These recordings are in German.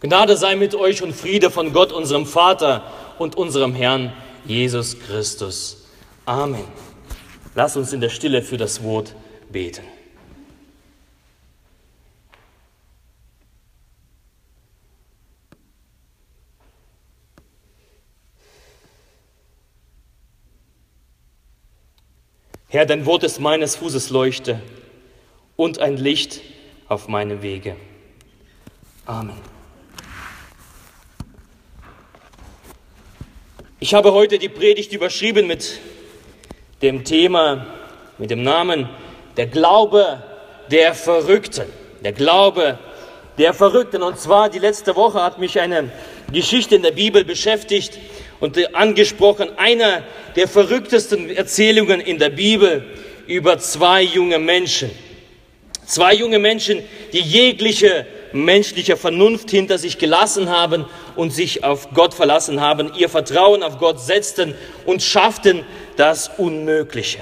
Gnade sei mit euch und Friede von Gott, unserem Vater und unserem Herrn Jesus Christus. Amen. Lass uns in der Stille für das Wort beten. Herr, dein Wort ist meines Fußes Leuchte und ein Licht auf meine Wege. Amen. Ich habe heute die Predigt überschrieben mit dem Thema, mit dem Namen Der Glaube der Verrückten. Der Glaube der Verrückten. Und zwar die letzte Woche hat mich eine Geschichte in der Bibel beschäftigt und angesprochen, einer der verrücktesten Erzählungen in der Bibel über zwei junge Menschen. Zwei junge Menschen, die jegliche menschliche Vernunft hinter sich gelassen haben und sich auf Gott verlassen haben, ihr Vertrauen auf Gott setzten und schafften das Unmögliche.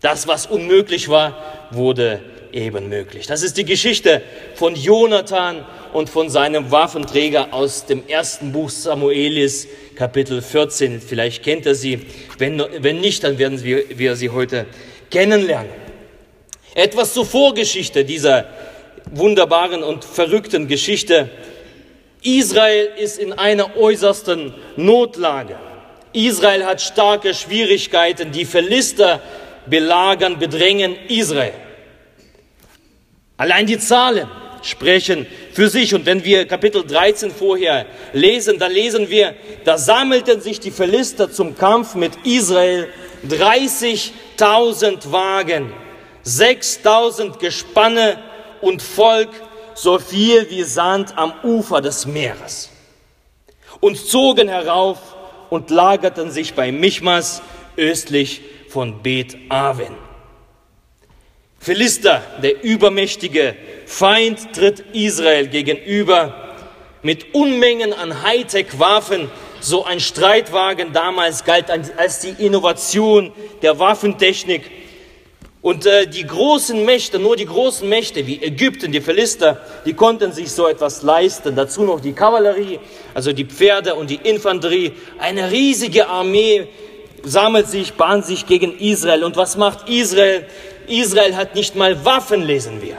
Das, was unmöglich war, wurde eben möglich. Das ist die Geschichte von Jonathan und von seinem Waffenträger aus dem ersten Buch Samuelis, Kapitel 14. Vielleicht kennt er sie. Wenn, wenn nicht, dann werden wir, wir sie heute kennenlernen. Etwas zur Vorgeschichte dieser wunderbaren und verrückten Geschichte. Israel ist in einer äußersten Notlage. Israel hat starke Schwierigkeiten. Die Philister belagern, bedrängen Israel. Allein die Zahlen sprechen für sich. Und wenn wir Kapitel 13 vorher lesen, dann lesen wir, da sammelten sich die Philister zum Kampf mit Israel 30.000 Wagen, 6.000 Gespanne und Volk, so viel wie Sand am Ufer des Meeres. Und zogen herauf und lagerten sich bei Michmas östlich von Bet Aven. Philister, der übermächtige Feind, tritt Israel gegenüber mit Unmengen an Hightech-Waffen. So ein Streitwagen damals galt als die Innovation der Waffentechnik. Und äh, die großen Mächte, nur die großen Mächte wie Ägypten, die Philister, die konnten sich so etwas leisten. Dazu noch die Kavallerie, also die Pferde und die Infanterie. Eine riesige Armee sammelt sich, bahnt sich gegen Israel. Und was macht Israel? Israel hat nicht mal Waffen, lesen wir.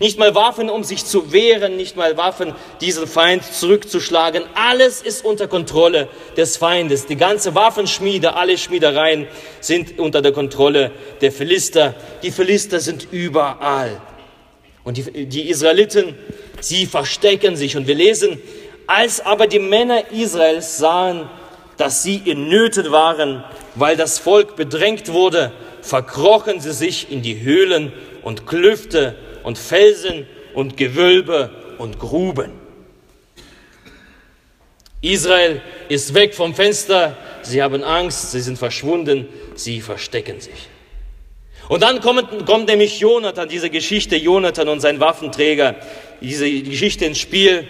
Nicht mal Waffen, um sich zu wehren, nicht mal Waffen, diesen Feind zurückzuschlagen. Alles ist unter Kontrolle des Feindes. Die ganze Waffenschmiede, alle Schmiedereien sind unter der Kontrolle der Philister. Die Philister sind überall. Und die, die Israeliten, sie verstecken sich. Und wir lesen, als aber die Männer Israels sahen, dass sie in Nöten waren, weil das Volk bedrängt wurde, verkrochen sie sich in die Höhlen und Klüfte und Felsen und Gewölbe und Gruben. Israel ist weg vom Fenster, sie haben Angst, sie sind verschwunden, sie verstecken sich. Und dann kommt, kommt nämlich Jonathan, diese Geschichte, Jonathan und sein Waffenträger, diese Geschichte ins Spiel.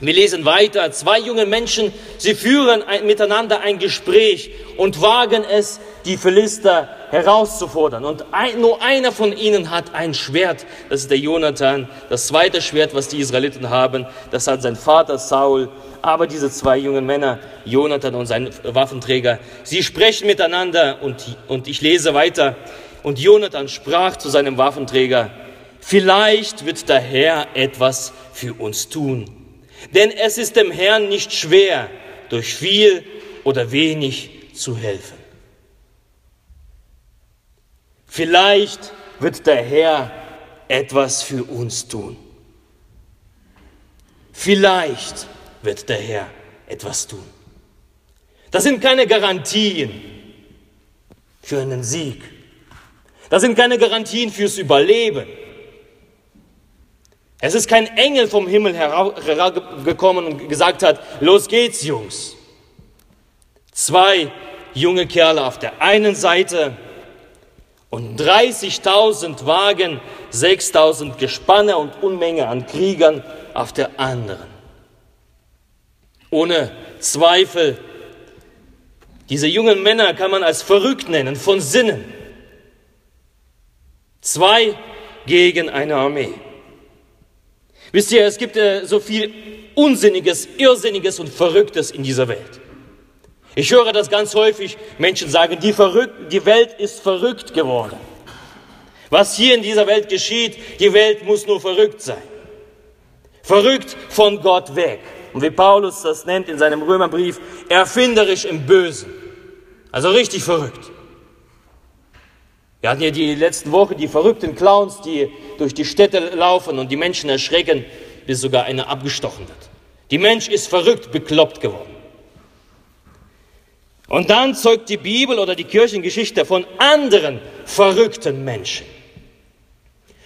Wir lesen weiter. Zwei junge Menschen, sie führen ein, miteinander ein Gespräch und wagen es, die Philister herauszufordern. Und ein, nur einer von ihnen hat ein Schwert. Das ist der Jonathan. Das zweite Schwert, was die Israeliten haben, das hat sein Vater Saul. Aber diese zwei jungen Männer, Jonathan und sein Waffenträger, sie sprechen miteinander und, und ich lese weiter. Und Jonathan sprach zu seinem Waffenträger, vielleicht wird der Herr etwas für uns tun. Denn es ist dem Herrn nicht schwer, durch viel oder wenig zu helfen. Vielleicht wird der Herr etwas für uns tun. Vielleicht wird der Herr etwas tun. Das sind keine Garantien für einen Sieg. Das sind keine Garantien fürs Überleben. Es ist kein Engel vom Himmel herabgekommen und gesagt hat, los geht's, Jungs. Zwei junge Kerle auf der einen Seite und 30.000 Wagen, 6.000 Gespanne und Unmenge an Kriegern auf der anderen. Ohne Zweifel, diese jungen Männer kann man als verrückt nennen, von Sinnen. Zwei gegen eine Armee. Wisst ihr, es gibt äh, so viel Unsinniges, Irrsinniges und Verrücktes in dieser Welt. Ich höre das ganz häufig. Menschen sagen, die, verrückt, die Welt ist verrückt geworden. Was hier in dieser Welt geschieht, die Welt muss nur verrückt sein. Verrückt von Gott weg. Und wie Paulus das nennt in seinem Römerbrief, erfinderisch im Bösen. Also richtig verrückt. Wir hatten ja die letzten Wochen die verrückten Clowns, die durch die Städte laufen und die Menschen erschrecken, bis sogar einer abgestochen wird. Die Mensch ist verrückt, bekloppt geworden. Und dann zeugt die Bibel oder die Kirchengeschichte von anderen verrückten Menschen.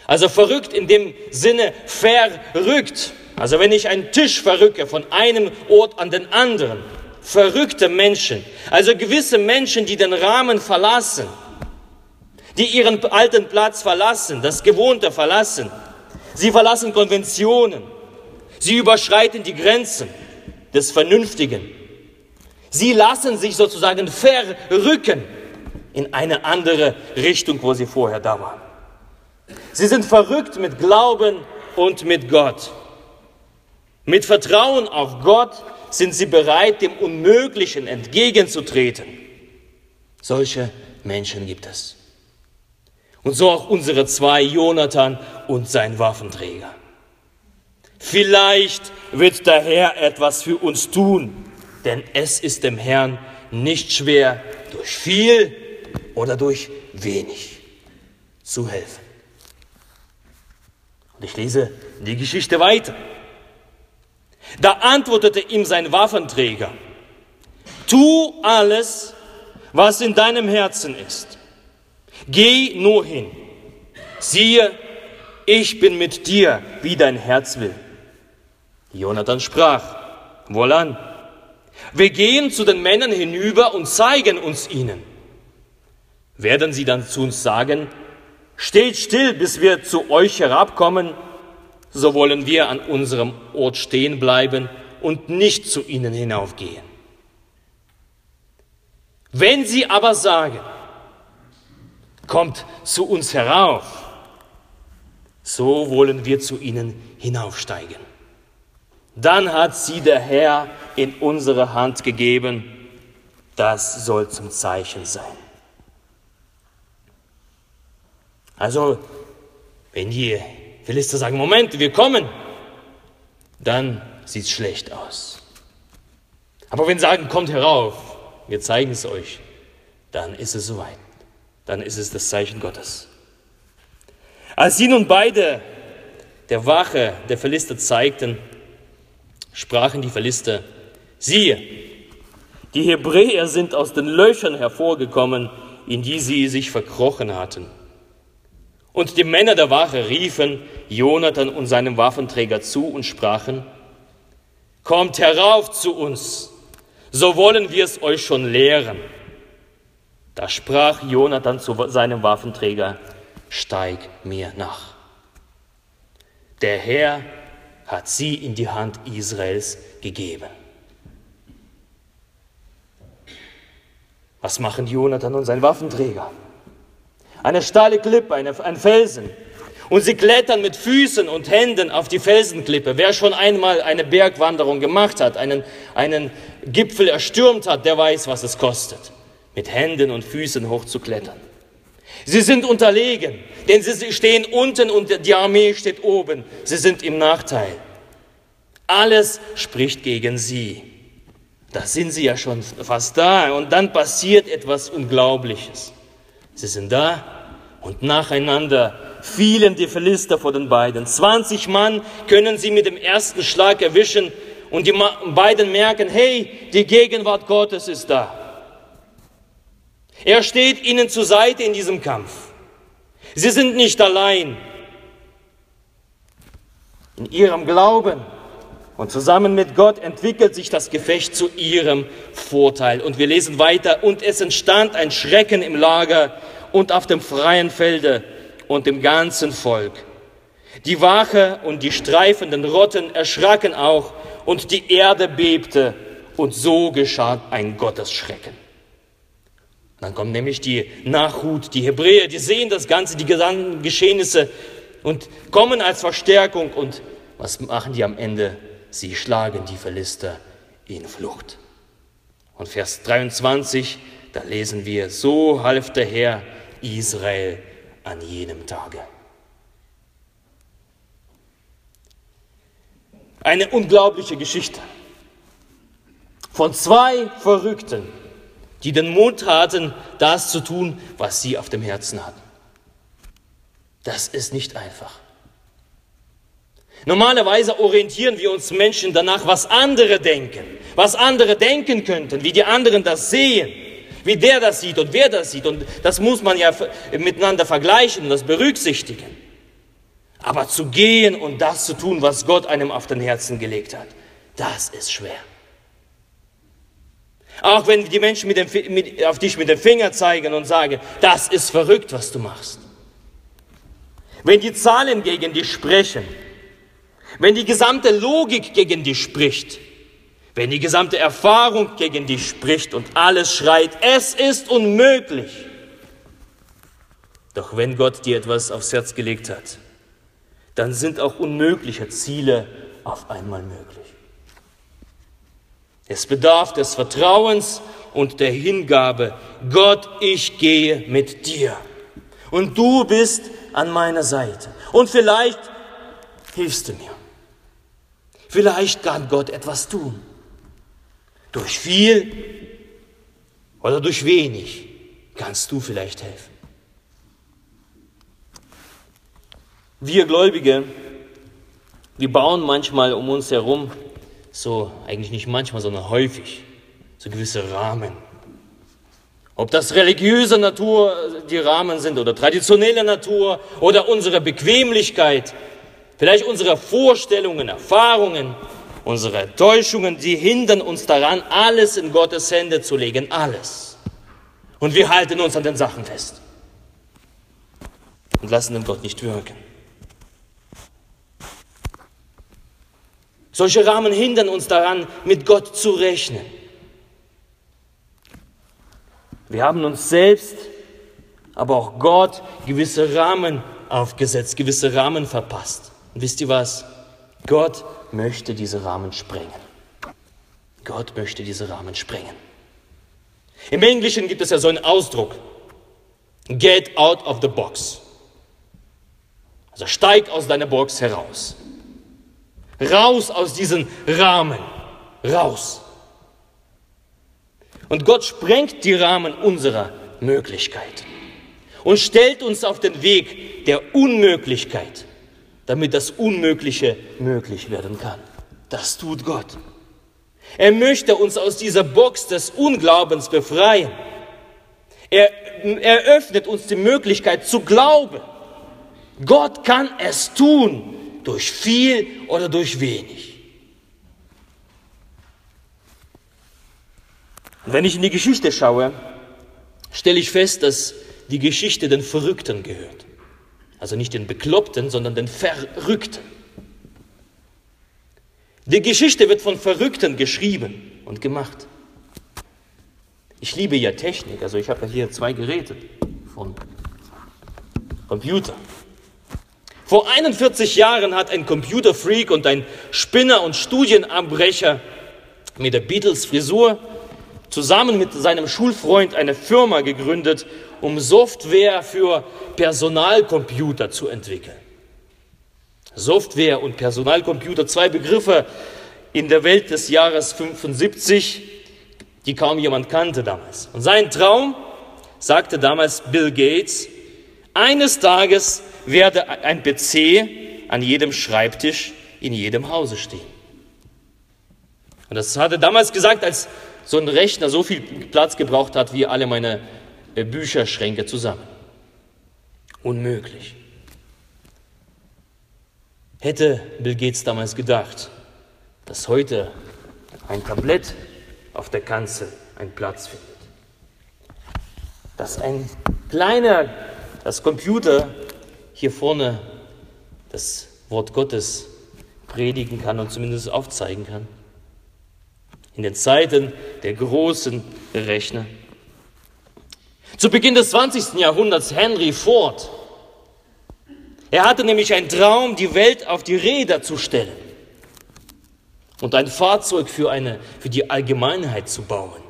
Also verrückt in dem Sinne verrückt. Also wenn ich einen Tisch verrücke von einem Ort an den anderen. Verrückte Menschen. Also gewisse Menschen, die den Rahmen verlassen. Die ihren alten Platz verlassen, das Gewohnte verlassen. Sie verlassen Konventionen. Sie überschreiten die Grenzen des Vernünftigen. Sie lassen sich sozusagen verrücken in eine andere Richtung, wo sie vorher da waren. Sie sind verrückt mit Glauben und mit Gott. Mit Vertrauen auf Gott sind sie bereit, dem Unmöglichen entgegenzutreten. Solche Menschen gibt es. Und so auch unsere zwei, Jonathan und sein Waffenträger. Vielleicht wird der Herr etwas für uns tun, denn es ist dem Herrn nicht schwer, durch viel oder durch wenig zu helfen. Und ich lese die Geschichte weiter. Da antwortete ihm sein Waffenträger, tu alles, was in deinem Herzen ist. Geh nur hin. Siehe, ich bin mit dir, wie dein Herz will. Jonathan sprach, wohlan, wir gehen zu den Männern hinüber und zeigen uns ihnen. Werden sie dann zu uns sagen, steht still, bis wir zu euch herabkommen, so wollen wir an unserem Ort stehen bleiben und nicht zu ihnen hinaufgehen. Wenn sie aber sagen, kommt zu uns herauf, so wollen wir zu ihnen hinaufsteigen. Dann hat sie der Herr in unsere Hand gegeben. Das soll zum Zeichen sein. Also, wenn die Philister sagen, Moment, wir kommen, dann sieht es schlecht aus. Aber wenn sie sagen, kommt herauf, wir zeigen es euch, dann ist es soweit. Dann ist es das Zeichen Gottes. Als sie nun beide der Wache der Philister zeigten, sprachen die Philister, siehe, die Hebräer sind aus den Löchern hervorgekommen, in die sie sich verkrochen hatten. Und die Männer der Wache riefen Jonathan und seinem Waffenträger zu und sprachen, Kommt herauf zu uns, so wollen wir es euch schon lehren. Da sprach Jonathan zu seinem Waffenträger, Steig mir nach. Der Herr hat sie in die Hand Israels gegeben. Was machen Jonathan und sein Waffenträger? Eine steile Klippe, eine, ein Felsen. Und sie klettern mit Füßen und Händen auf die Felsenklippe. Wer schon einmal eine Bergwanderung gemacht hat, einen, einen Gipfel erstürmt hat, der weiß, was es kostet, mit Händen und Füßen hochzuklettern. Sie sind unterlegen, denn sie stehen unten und die Armee steht oben. Sie sind im Nachteil. Alles spricht gegen sie. Da sind sie ja schon fast da und dann passiert etwas Unglaubliches. Sie sind da und nacheinander fielen die Philister vor den beiden. 20 Mann können sie mit dem ersten Schlag erwischen und die beiden merken, hey, die Gegenwart Gottes ist da. Er steht ihnen zur Seite in diesem Kampf. Sie sind nicht allein. In ihrem Glauben und zusammen mit Gott entwickelt sich das Gefecht zu ihrem Vorteil. Und wir lesen weiter, und es entstand ein Schrecken im Lager und auf dem freien Felde und dem ganzen Volk. Die Wache und die streifenden Rotten erschraken auch und die Erde bebte und so geschah ein Gottesschrecken. Dann kommen nämlich die Nachhut, die Hebräer, die sehen das Ganze, die gesamten Geschehnisse und kommen als Verstärkung und was machen die am Ende? Sie schlagen die Philister in Flucht. Und Vers 23, da lesen wir, so half der Herr Israel an jenem Tage. Eine unglaubliche Geschichte von zwei Verrückten, die den Mut hatten, das zu tun, was sie auf dem Herzen hatten. Das ist nicht einfach. Normalerweise orientieren wir uns Menschen danach, was andere denken, was andere denken könnten, wie die anderen das sehen, wie der das sieht und wer das sieht. Und das muss man ja miteinander vergleichen und das berücksichtigen. Aber zu gehen und das zu tun, was Gott einem auf den Herzen gelegt hat, das ist schwer. Auch wenn die Menschen mit dem, mit, auf dich mit dem Finger zeigen und sagen, das ist verrückt, was du machst. Wenn die Zahlen gegen dich sprechen, wenn die gesamte Logik gegen dich spricht, wenn die gesamte Erfahrung gegen dich spricht und alles schreit, es ist unmöglich. Doch wenn Gott dir etwas aufs Herz gelegt hat, dann sind auch unmögliche Ziele auf einmal möglich. Es bedarf des Vertrauens und der Hingabe. Gott, ich gehe mit dir. Und du bist an meiner Seite. Und vielleicht hilfst du mir. Vielleicht kann Gott etwas tun. Durch viel oder durch wenig kannst du vielleicht helfen. Wir Gläubige, wir bauen manchmal um uns herum, so eigentlich nicht manchmal, sondern häufig, so gewisse Rahmen. Ob das religiöse Natur die Rahmen sind oder traditionelle Natur oder unsere Bequemlichkeit, vielleicht unsere Vorstellungen, Erfahrungen, unsere Täuschungen, die hindern uns daran, alles in Gottes Hände zu legen, alles. Und wir halten uns an den Sachen fest und lassen den Gott nicht wirken. Solche Rahmen hindern uns daran, mit Gott zu rechnen. Wir haben uns selbst, aber auch Gott gewisse Rahmen aufgesetzt, gewisse Rahmen verpasst. Und wisst ihr was? Gott möchte diese Rahmen sprengen. Gott möchte diese Rahmen sprengen. Im Englischen gibt es ja so einen Ausdruck. Get out of the box. Also steig aus deiner Box heraus. Raus aus diesen Rahmen. Raus. Und Gott sprengt die Rahmen unserer Möglichkeit und stellt uns auf den Weg der Unmöglichkeit, damit das Unmögliche möglich werden kann. Das tut Gott. Er möchte uns aus dieser Box des Unglaubens befreien. Er eröffnet uns die Möglichkeit zu glauben. Gott kann es tun durch viel oder durch wenig. Wenn ich in die Geschichte schaue, stelle ich fest, dass die Geschichte den Verrückten gehört. Also nicht den Bekloppten, sondern den Verrückten. Die Geschichte wird von Verrückten geschrieben und gemacht. Ich liebe ja Technik, also ich habe ja hier zwei Geräte von Computer. Vor 41 Jahren hat ein Computerfreak und ein Spinner und Studienabbrecher mit der Beatles-Frisur zusammen mit seinem Schulfreund eine Firma gegründet, um Software für Personalcomputer zu entwickeln. Software und Personalcomputer, zwei Begriffe in der Welt des Jahres 75, die kaum jemand kannte damals. Und sein Traum, sagte damals Bill Gates, eines Tages werde ein PC an jedem Schreibtisch in jedem Hause stehen. Und das hat er damals gesagt, als so ein Rechner so viel Platz gebraucht hat wie alle meine äh, Bücherschränke zusammen. Unmöglich. Hätte Bill Gates damals gedacht, dass heute ein Tablett auf der Kanzel einen Platz findet, dass ein kleiner, das Computer hier vorne das Wort Gottes predigen kann und zumindest aufzeigen kann. In den Zeiten der großen Rechner. Zu Beginn des 20. Jahrhunderts Henry Ford Er hatte nämlich einen Traum, die Welt auf die Räder zu stellen und ein Fahrzeug für, eine, für die Allgemeinheit zu bauen.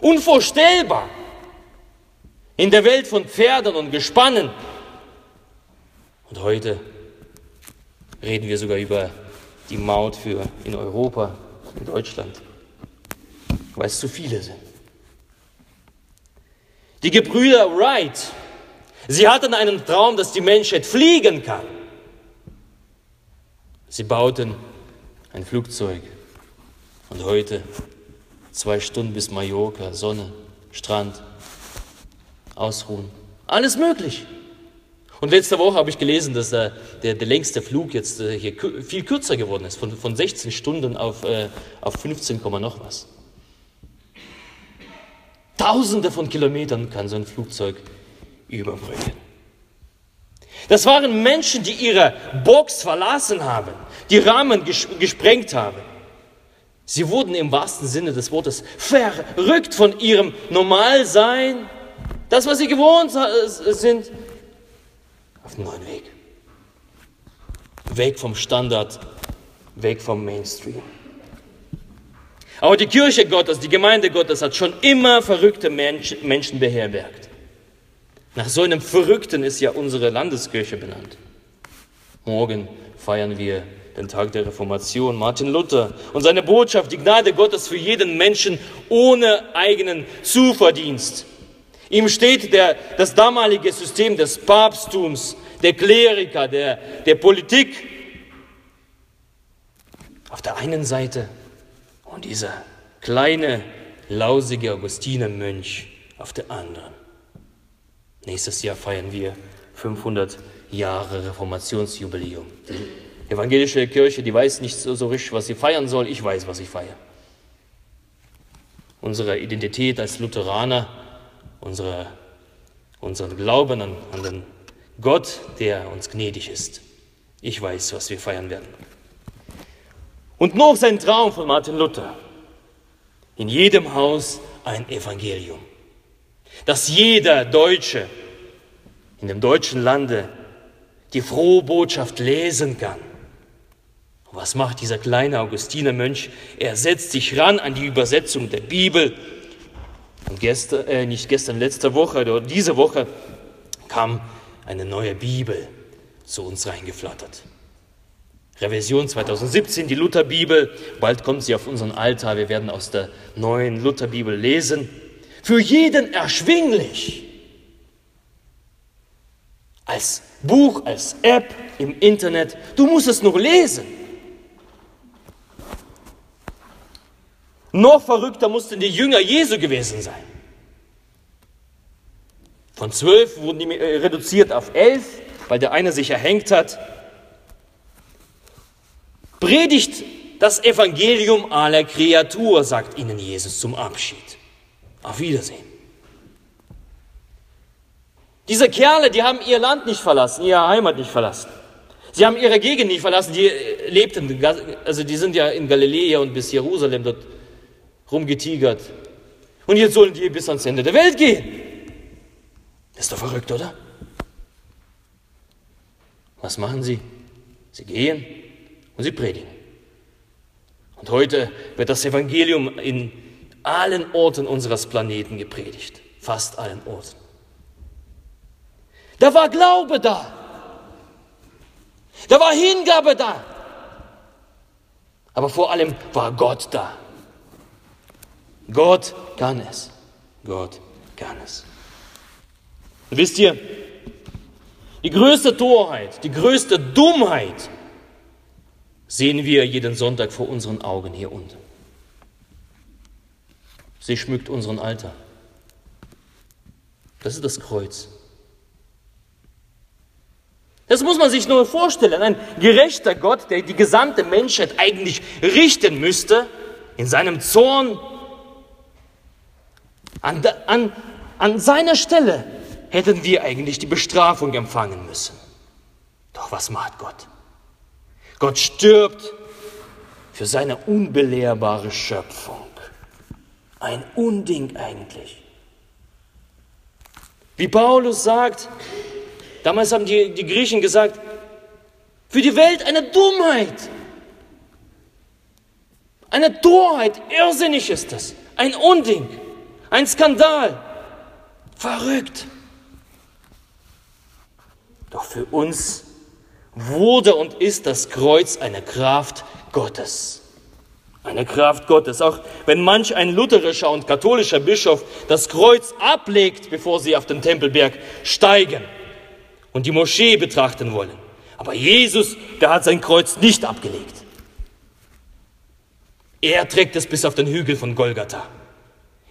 Unvorstellbar! In der Welt von Pferden und Gespannen. Und heute reden wir sogar über die Maut für in Europa, in Deutschland, weil es zu viele sind. Die Gebrüder Wright, sie hatten einen Traum, dass die Menschheit fliegen kann. Sie bauten ein Flugzeug und heute zwei Stunden bis Mallorca, Sonne, Strand, ausruhen. Alles möglich. Und letzte Woche habe ich gelesen, dass äh, der, der längste Flug jetzt äh, hier viel kürzer geworden ist, von, von 16 Stunden auf, äh, auf 15, noch was. Tausende von Kilometern kann so ein Flugzeug überbrücken. Das waren Menschen, die ihre Box verlassen haben, die Rahmen ges gesprengt haben. Sie wurden im wahrsten Sinne des Wortes verrückt von ihrem Normalsein, das, was sie gewohnt sind, auf einen neuen Weg. Weg vom Standard, weg vom Mainstream. Aber die Kirche Gottes, die Gemeinde Gottes hat schon immer verrückte Menschen beherbergt. Nach so einem Verrückten ist ja unsere Landeskirche benannt. Morgen feiern wir den Tag der Reformation, Martin Luther und seine Botschaft, die Gnade Gottes für jeden Menschen ohne eigenen Zuverdienst. Ihm steht der, das damalige System des Papsttums, der Kleriker, der, der Politik auf der einen Seite und dieser kleine, lausige Augustinermönch auf der anderen. Nächstes Jahr feiern wir 500 Jahre Reformationsjubiläum. Die evangelische Kirche, die weiß nicht so, so richtig, was sie feiern soll. Ich weiß, was ich feiere. Unsere Identität als Lutheraner, unsere, unseren Glauben an, an den Gott, der uns gnädig ist. Ich weiß, was wir feiern werden. Und noch sein Traum von Martin Luther. In jedem Haus ein Evangelium. Dass jeder Deutsche in dem deutschen Lande die frohe Botschaft lesen kann. Was macht dieser kleine Augustinermönch? Er setzt sich ran an die Übersetzung der Bibel. Und gestern, äh, nicht gestern, letzte Woche oder diese Woche kam eine neue Bibel zu uns reingeflattert. Revision 2017, die Lutherbibel. Bald kommt sie auf unseren Altar. Wir werden aus der neuen Lutherbibel lesen. Für jeden erschwinglich. Als Buch, als App im Internet. Du musst es nur lesen. Noch verrückter mussten die Jünger Jesu gewesen sein. Von zwölf wurden die äh, reduziert auf elf, weil der eine sich erhängt hat. Predigt das Evangelium aller Kreatur, sagt ihnen Jesus zum Abschied. Auf Wiedersehen. Diese Kerle, die haben ihr Land nicht verlassen, ihre Heimat nicht verlassen. Sie haben ihre Gegend nicht verlassen, die äh, lebten, also die sind ja in Galiläa und bis Jerusalem dort rumgetigert. Und jetzt sollen die bis ans Ende der Welt gehen. Das ist doch verrückt, oder? Was machen sie? Sie gehen und sie predigen. Und heute wird das Evangelium in allen Orten unseres Planeten gepredigt. Fast allen Orten. Da war Glaube da. Da war Hingabe da. Aber vor allem war Gott da. Gott kann es. Gott kann es. Und wisst ihr, die größte Torheit, die größte Dummheit sehen wir jeden Sonntag vor unseren Augen hier unten. Sie schmückt unseren Alter. Das ist das Kreuz. Das muss man sich nur vorstellen. Ein gerechter Gott, der die gesamte Menschheit eigentlich richten müsste, in seinem Zorn, an, an, an seiner Stelle hätten wir eigentlich die Bestrafung empfangen müssen. Doch was macht Gott? Gott stirbt für seine unbelehrbare Schöpfung. Ein Unding eigentlich. Wie Paulus sagt, Damals haben die, die Griechen gesagt, für die Welt eine Dummheit. Eine Torheit, irrsinnig ist das. Ein Unding, ein Skandal. Verrückt. Doch für uns wurde und ist das Kreuz eine Kraft Gottes. Eine Kraft Gottes. Auch wenn manch ein lutherischer und katholischer Bischof das Kreuz ablegt, bevor sie auf den Tempelberg steigen und die Moschee betrachten wollen. Aber Jesus, der hat sein Kreuz nicht abgelegt. Er trägt es bis auf den Hügel von Golgatha.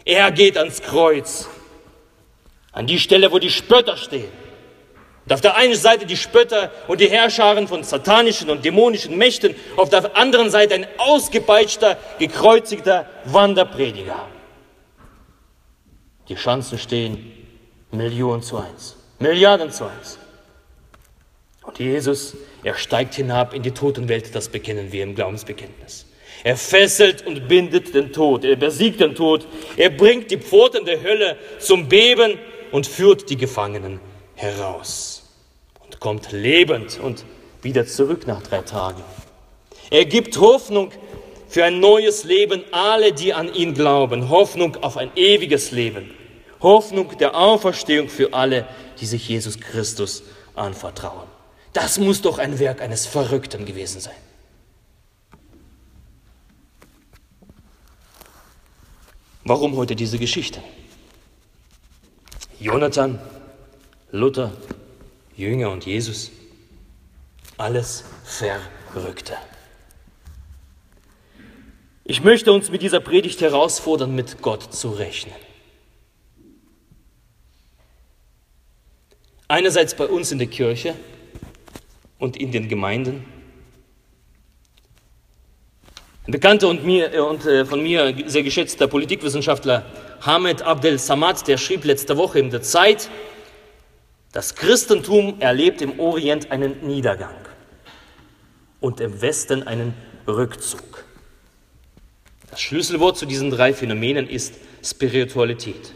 Er geht ans Kreuz, an die Stelle, wo die Spötter stehen. Und auf der einen Seite die Spötter und die Herrscharen von satanischen und dämonischen Mächten, auf der anderen Seite ein ausgepeitschter, gekreuzigter Wanderprediger. Die Chancen stehen Millionen zu eins, Milliarden zu eins. Und Jesus, er steigt hinab in die Totenwelt, das bekennen wir im Glaubensbekenntnis. Er fesselt und bindet den Tod, er besiegt den Tod, er bringt die Pforten der Hölle zum Beben und führt die Gefangenen heraus und kommt lebend und wieder zurück nach drei Tagen. Er gibt Hoffnung für ein neues Leben alle, die an ihn glauben, Hoffnung auf ein ewiges Leben, Hoffnung der Auferstehung für alle, die sich Jesus Christus anvertrauen. Das muss doch ein Werk eines Verrückten gewesen sein. Warum heute diese Geschichte? Jonathan, Luther, Jünger und Jesus, alles Verrückte. Ich möchte uns mit dieser Predigt herausfordern, mit Gott zu rechnen. Einerseits bei uns in der Kirche, und in den Gemeinden. Ein bekannter und, mir, äh, und äh, von mir sehr geschätzter Politikwissenschaftler Hamed Abdel Samad, der schrieb letzte Woche in der Zeit, das Christentum erlebt im Orient einen Niedergang und im Westen einen Rückzug. Das Schlüsselwort zu diesen drei Phänomenen ist Spiritualität.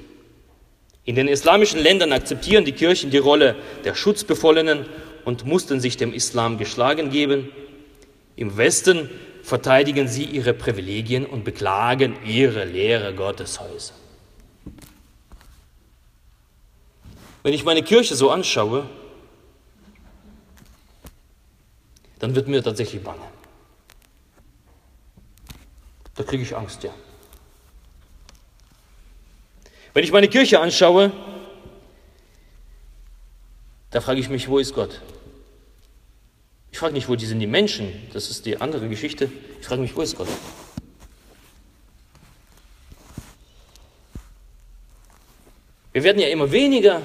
In den islamischen Ländern akzeptieren die Kirchen die Rolle der Schutzbefohlenen und mussten sich dem Islam geschlagen geben. Im Westen verteidigen sie ihre Privilegien und beklagen ihre leere Gotteshäuser. Wenn ich meine Kirche so anschaue, dann wird mir tatsächlich bange. Da kriege ich Angst, ja. Wenn ich meine Kirche anschaue, da frage ich mich, wo ist Gott? Ich frage nicht, wo die sind die Menschen, das ist die andere Geschichte. Ich frage mich, wo ist Gott? Wir werden ja immer weniger,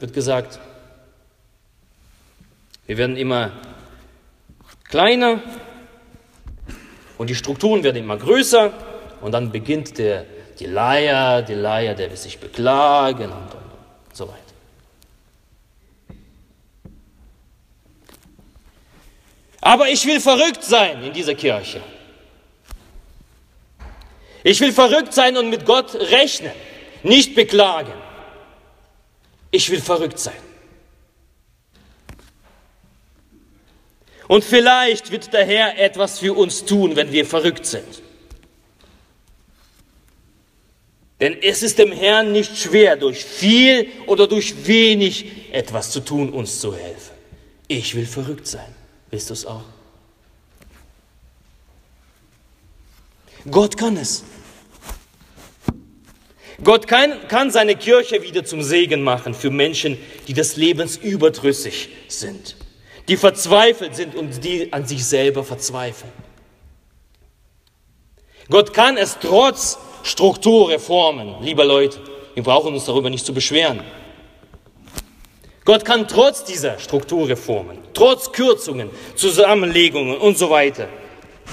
wird gesagt. Wir werden immer kleiner und die Strukturen werden immer größer und dann beginnt der, die Leier, die Leier, der will sich beklagen und, und, und so weiter. Aber ich will verrückt sein in dieser Kirche. Ich will verrückt sein und mit Gott rechnen, nicht beklagen. Ich will verrückt sein. Und vielleicht wird der Herr etwas für uns tun, wenn wir verrückt sind. Denn es ist dem Herrn nicht schwer, durch viel oder durch wenig etwas zu tun, uns zu helfen. Ich will verrückt sein. Willst du es auch? Gott kann es. Gott kann, kann seine Kirche wieder zum Segen machen für Menschen, die des Lebens überdrüssig sind, die verzweifelt sind und die an sich selber verzweifeln. Gott kann es trotz Strukturreformen, liebe Leute, wir brauchen uns darüber nicht zu beschweren. Gott kann trotz dieser Strukturreformen, trotz Kürzungen, Zusammenlegungen und so weiter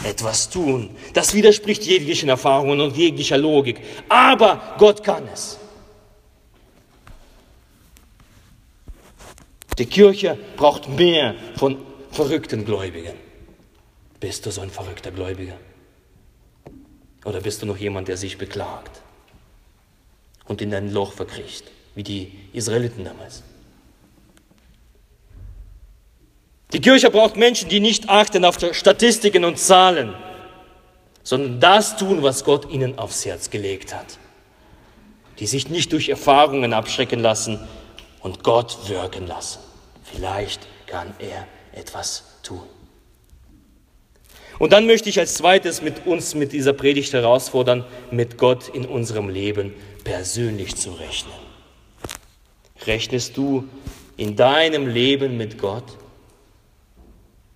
etwas tun. Das widerspricht jeglichen Erfahrungen und jeglicher Logik. Aber Gott kann es. Die Kirche braucht mehr von verrückten Gläubigen. Bist du so ein verrückter Gläubiger? Oder bist du noch jemand, der sich beklagt und in ein Loch verkriecht, wie die Israeliten damals? Die Kirche braucht Menschen, die nicht achten auf Statistiken und Zahlen, sondern das tun, was Gott ihnen aufs Herz gelegt hat. Die sich nicht durch Erfahrungen abschrecken lassen und Gott wirken lassen. Vielleicht kann er etwas tun. Und dann möchte ich als zweites mit uns mit dieser Predigt herausfordern, mit Gott in unserem Leben persönlich zu rechnen. Rechnest du in deinem Leben mit Gott?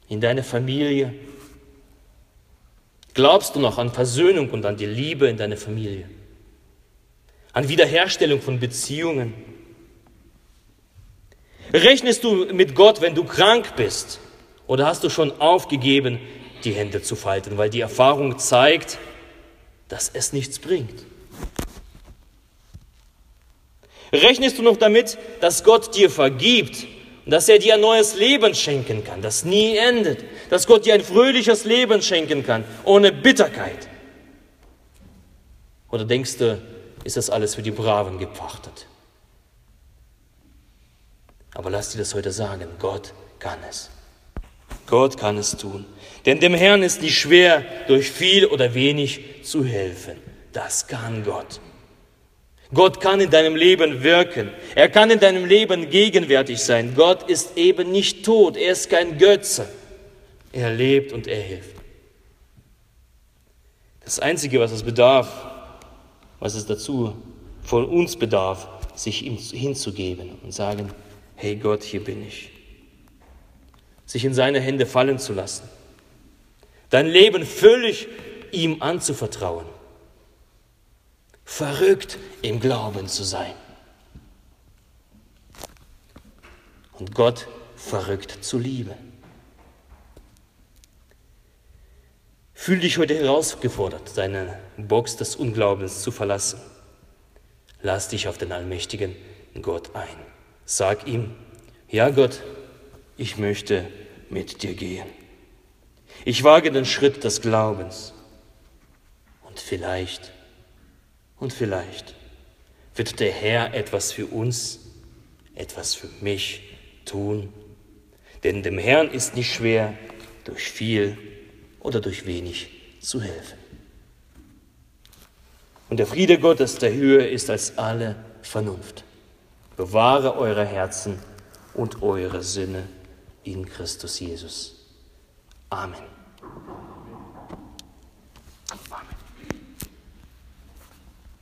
In deiner Familie? Glaubst du noch an Versöhnung und an die Liebe in deiner Familie? An Wiederherstellung von Beziehungen? Rechnest du mit Gott, wenn du krank bist? Oder hast du schon aufgegeben, die Hände zu falten, weil die Erfahrung zeigt, dass es nichts bringt? Rechnest du noch damit, dass Gott dir vergibt dass er dir ein neues Leben schenken kann, das nie endet, dass Gott dir ein fröhliches Leben schenken kann, ohne Bitterkeit? Oder denkst du, ist das alles für die Braven gepachtet? Aber lass dir das heute sagen, Gott kann es. Gott kann es tun. Denn dem Herrn ist nicht schwer, durch viel oder wenig zu helfen. Das kann Gott. Gott kann in deinem Leben wirken. Er kann in deinem Leben gegenwärtig sein. Gott ist eben nicht tot. Er ist kein Götze. Er lebt und er hilft. Das Einzige, was es bedarf, was es dazu von uns bedarf, sich ihm hinzugeben und sagen, hey Gott, hier bin ich. Sich in seine Hände fallen zu lassen. Dein Leben völlig ihm anzuvertrauen. Verrückt im Glauben zu sein. Und Gott verrückt zu lieben. Fühl dich heute herausgefordert, deine Box des Unglaubens zu verlassen. Lass dich auf den allmächtigen Gott ein. Sag ihm, ja Gott, ich möchte mit dir gehen. Ich wage den Schritt des Glaubens. Und vielleicht, und vielleicht wird der Herr etwas für uns, etwas für mich tun. Denn dem Herrn ist nicht schwer, durch viel oder durch wenig zu helfen. Und der Friede Gottes der Höhe ist als alle Vernunft. Bewahre eure Herzen und eure Sinne in Christus Jesus. Amen.